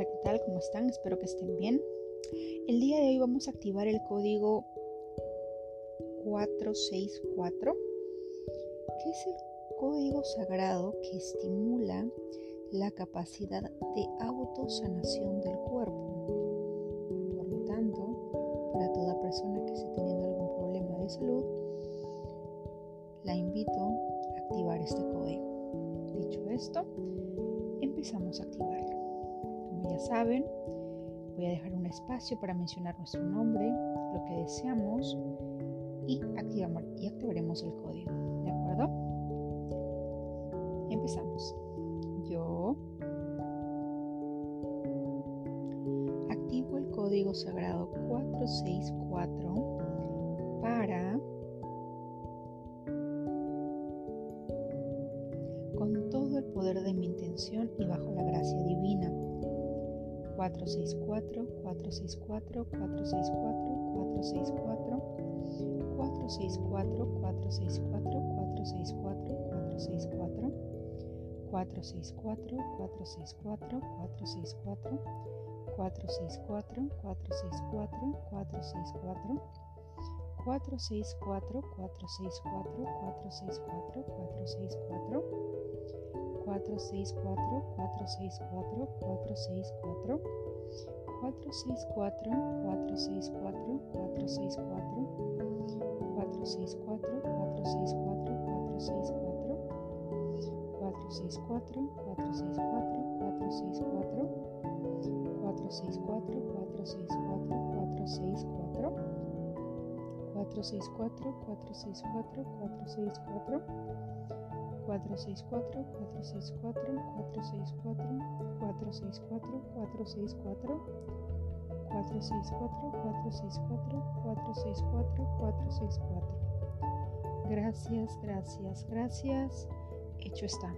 Espero que estén bien. El día de hoy vamos a activar el código 464, que es el código sagrado que estimula la capacidad de autosanación del cuerpo. Por lo tanto, para toda persona que esté teniendo algún problema de salud, la invito a activar este código. Dicho esto, empezamos a activarlo. Ya saben, voy a dejar un espacio para mencionar nuestro nombre, lo que deseamos y, activamos, y activaremos el código. ¿De acuerdo? Empezamos. Yo activo el código sagrado 464 para con todo el poder de mi intención y bajo la gracia divina. 464, 464, 464, 464, 464, 464, 464, 464, 464, 464, 464, 464, 464, 464, 464, 464, 464, 464, 464 464 464 464 464 464 464 464 464 464 464 464 464 464 464 464 464 464 464 464 464 464 464 464 464 464 464 Gracias, gracias, gracias. Hecho está.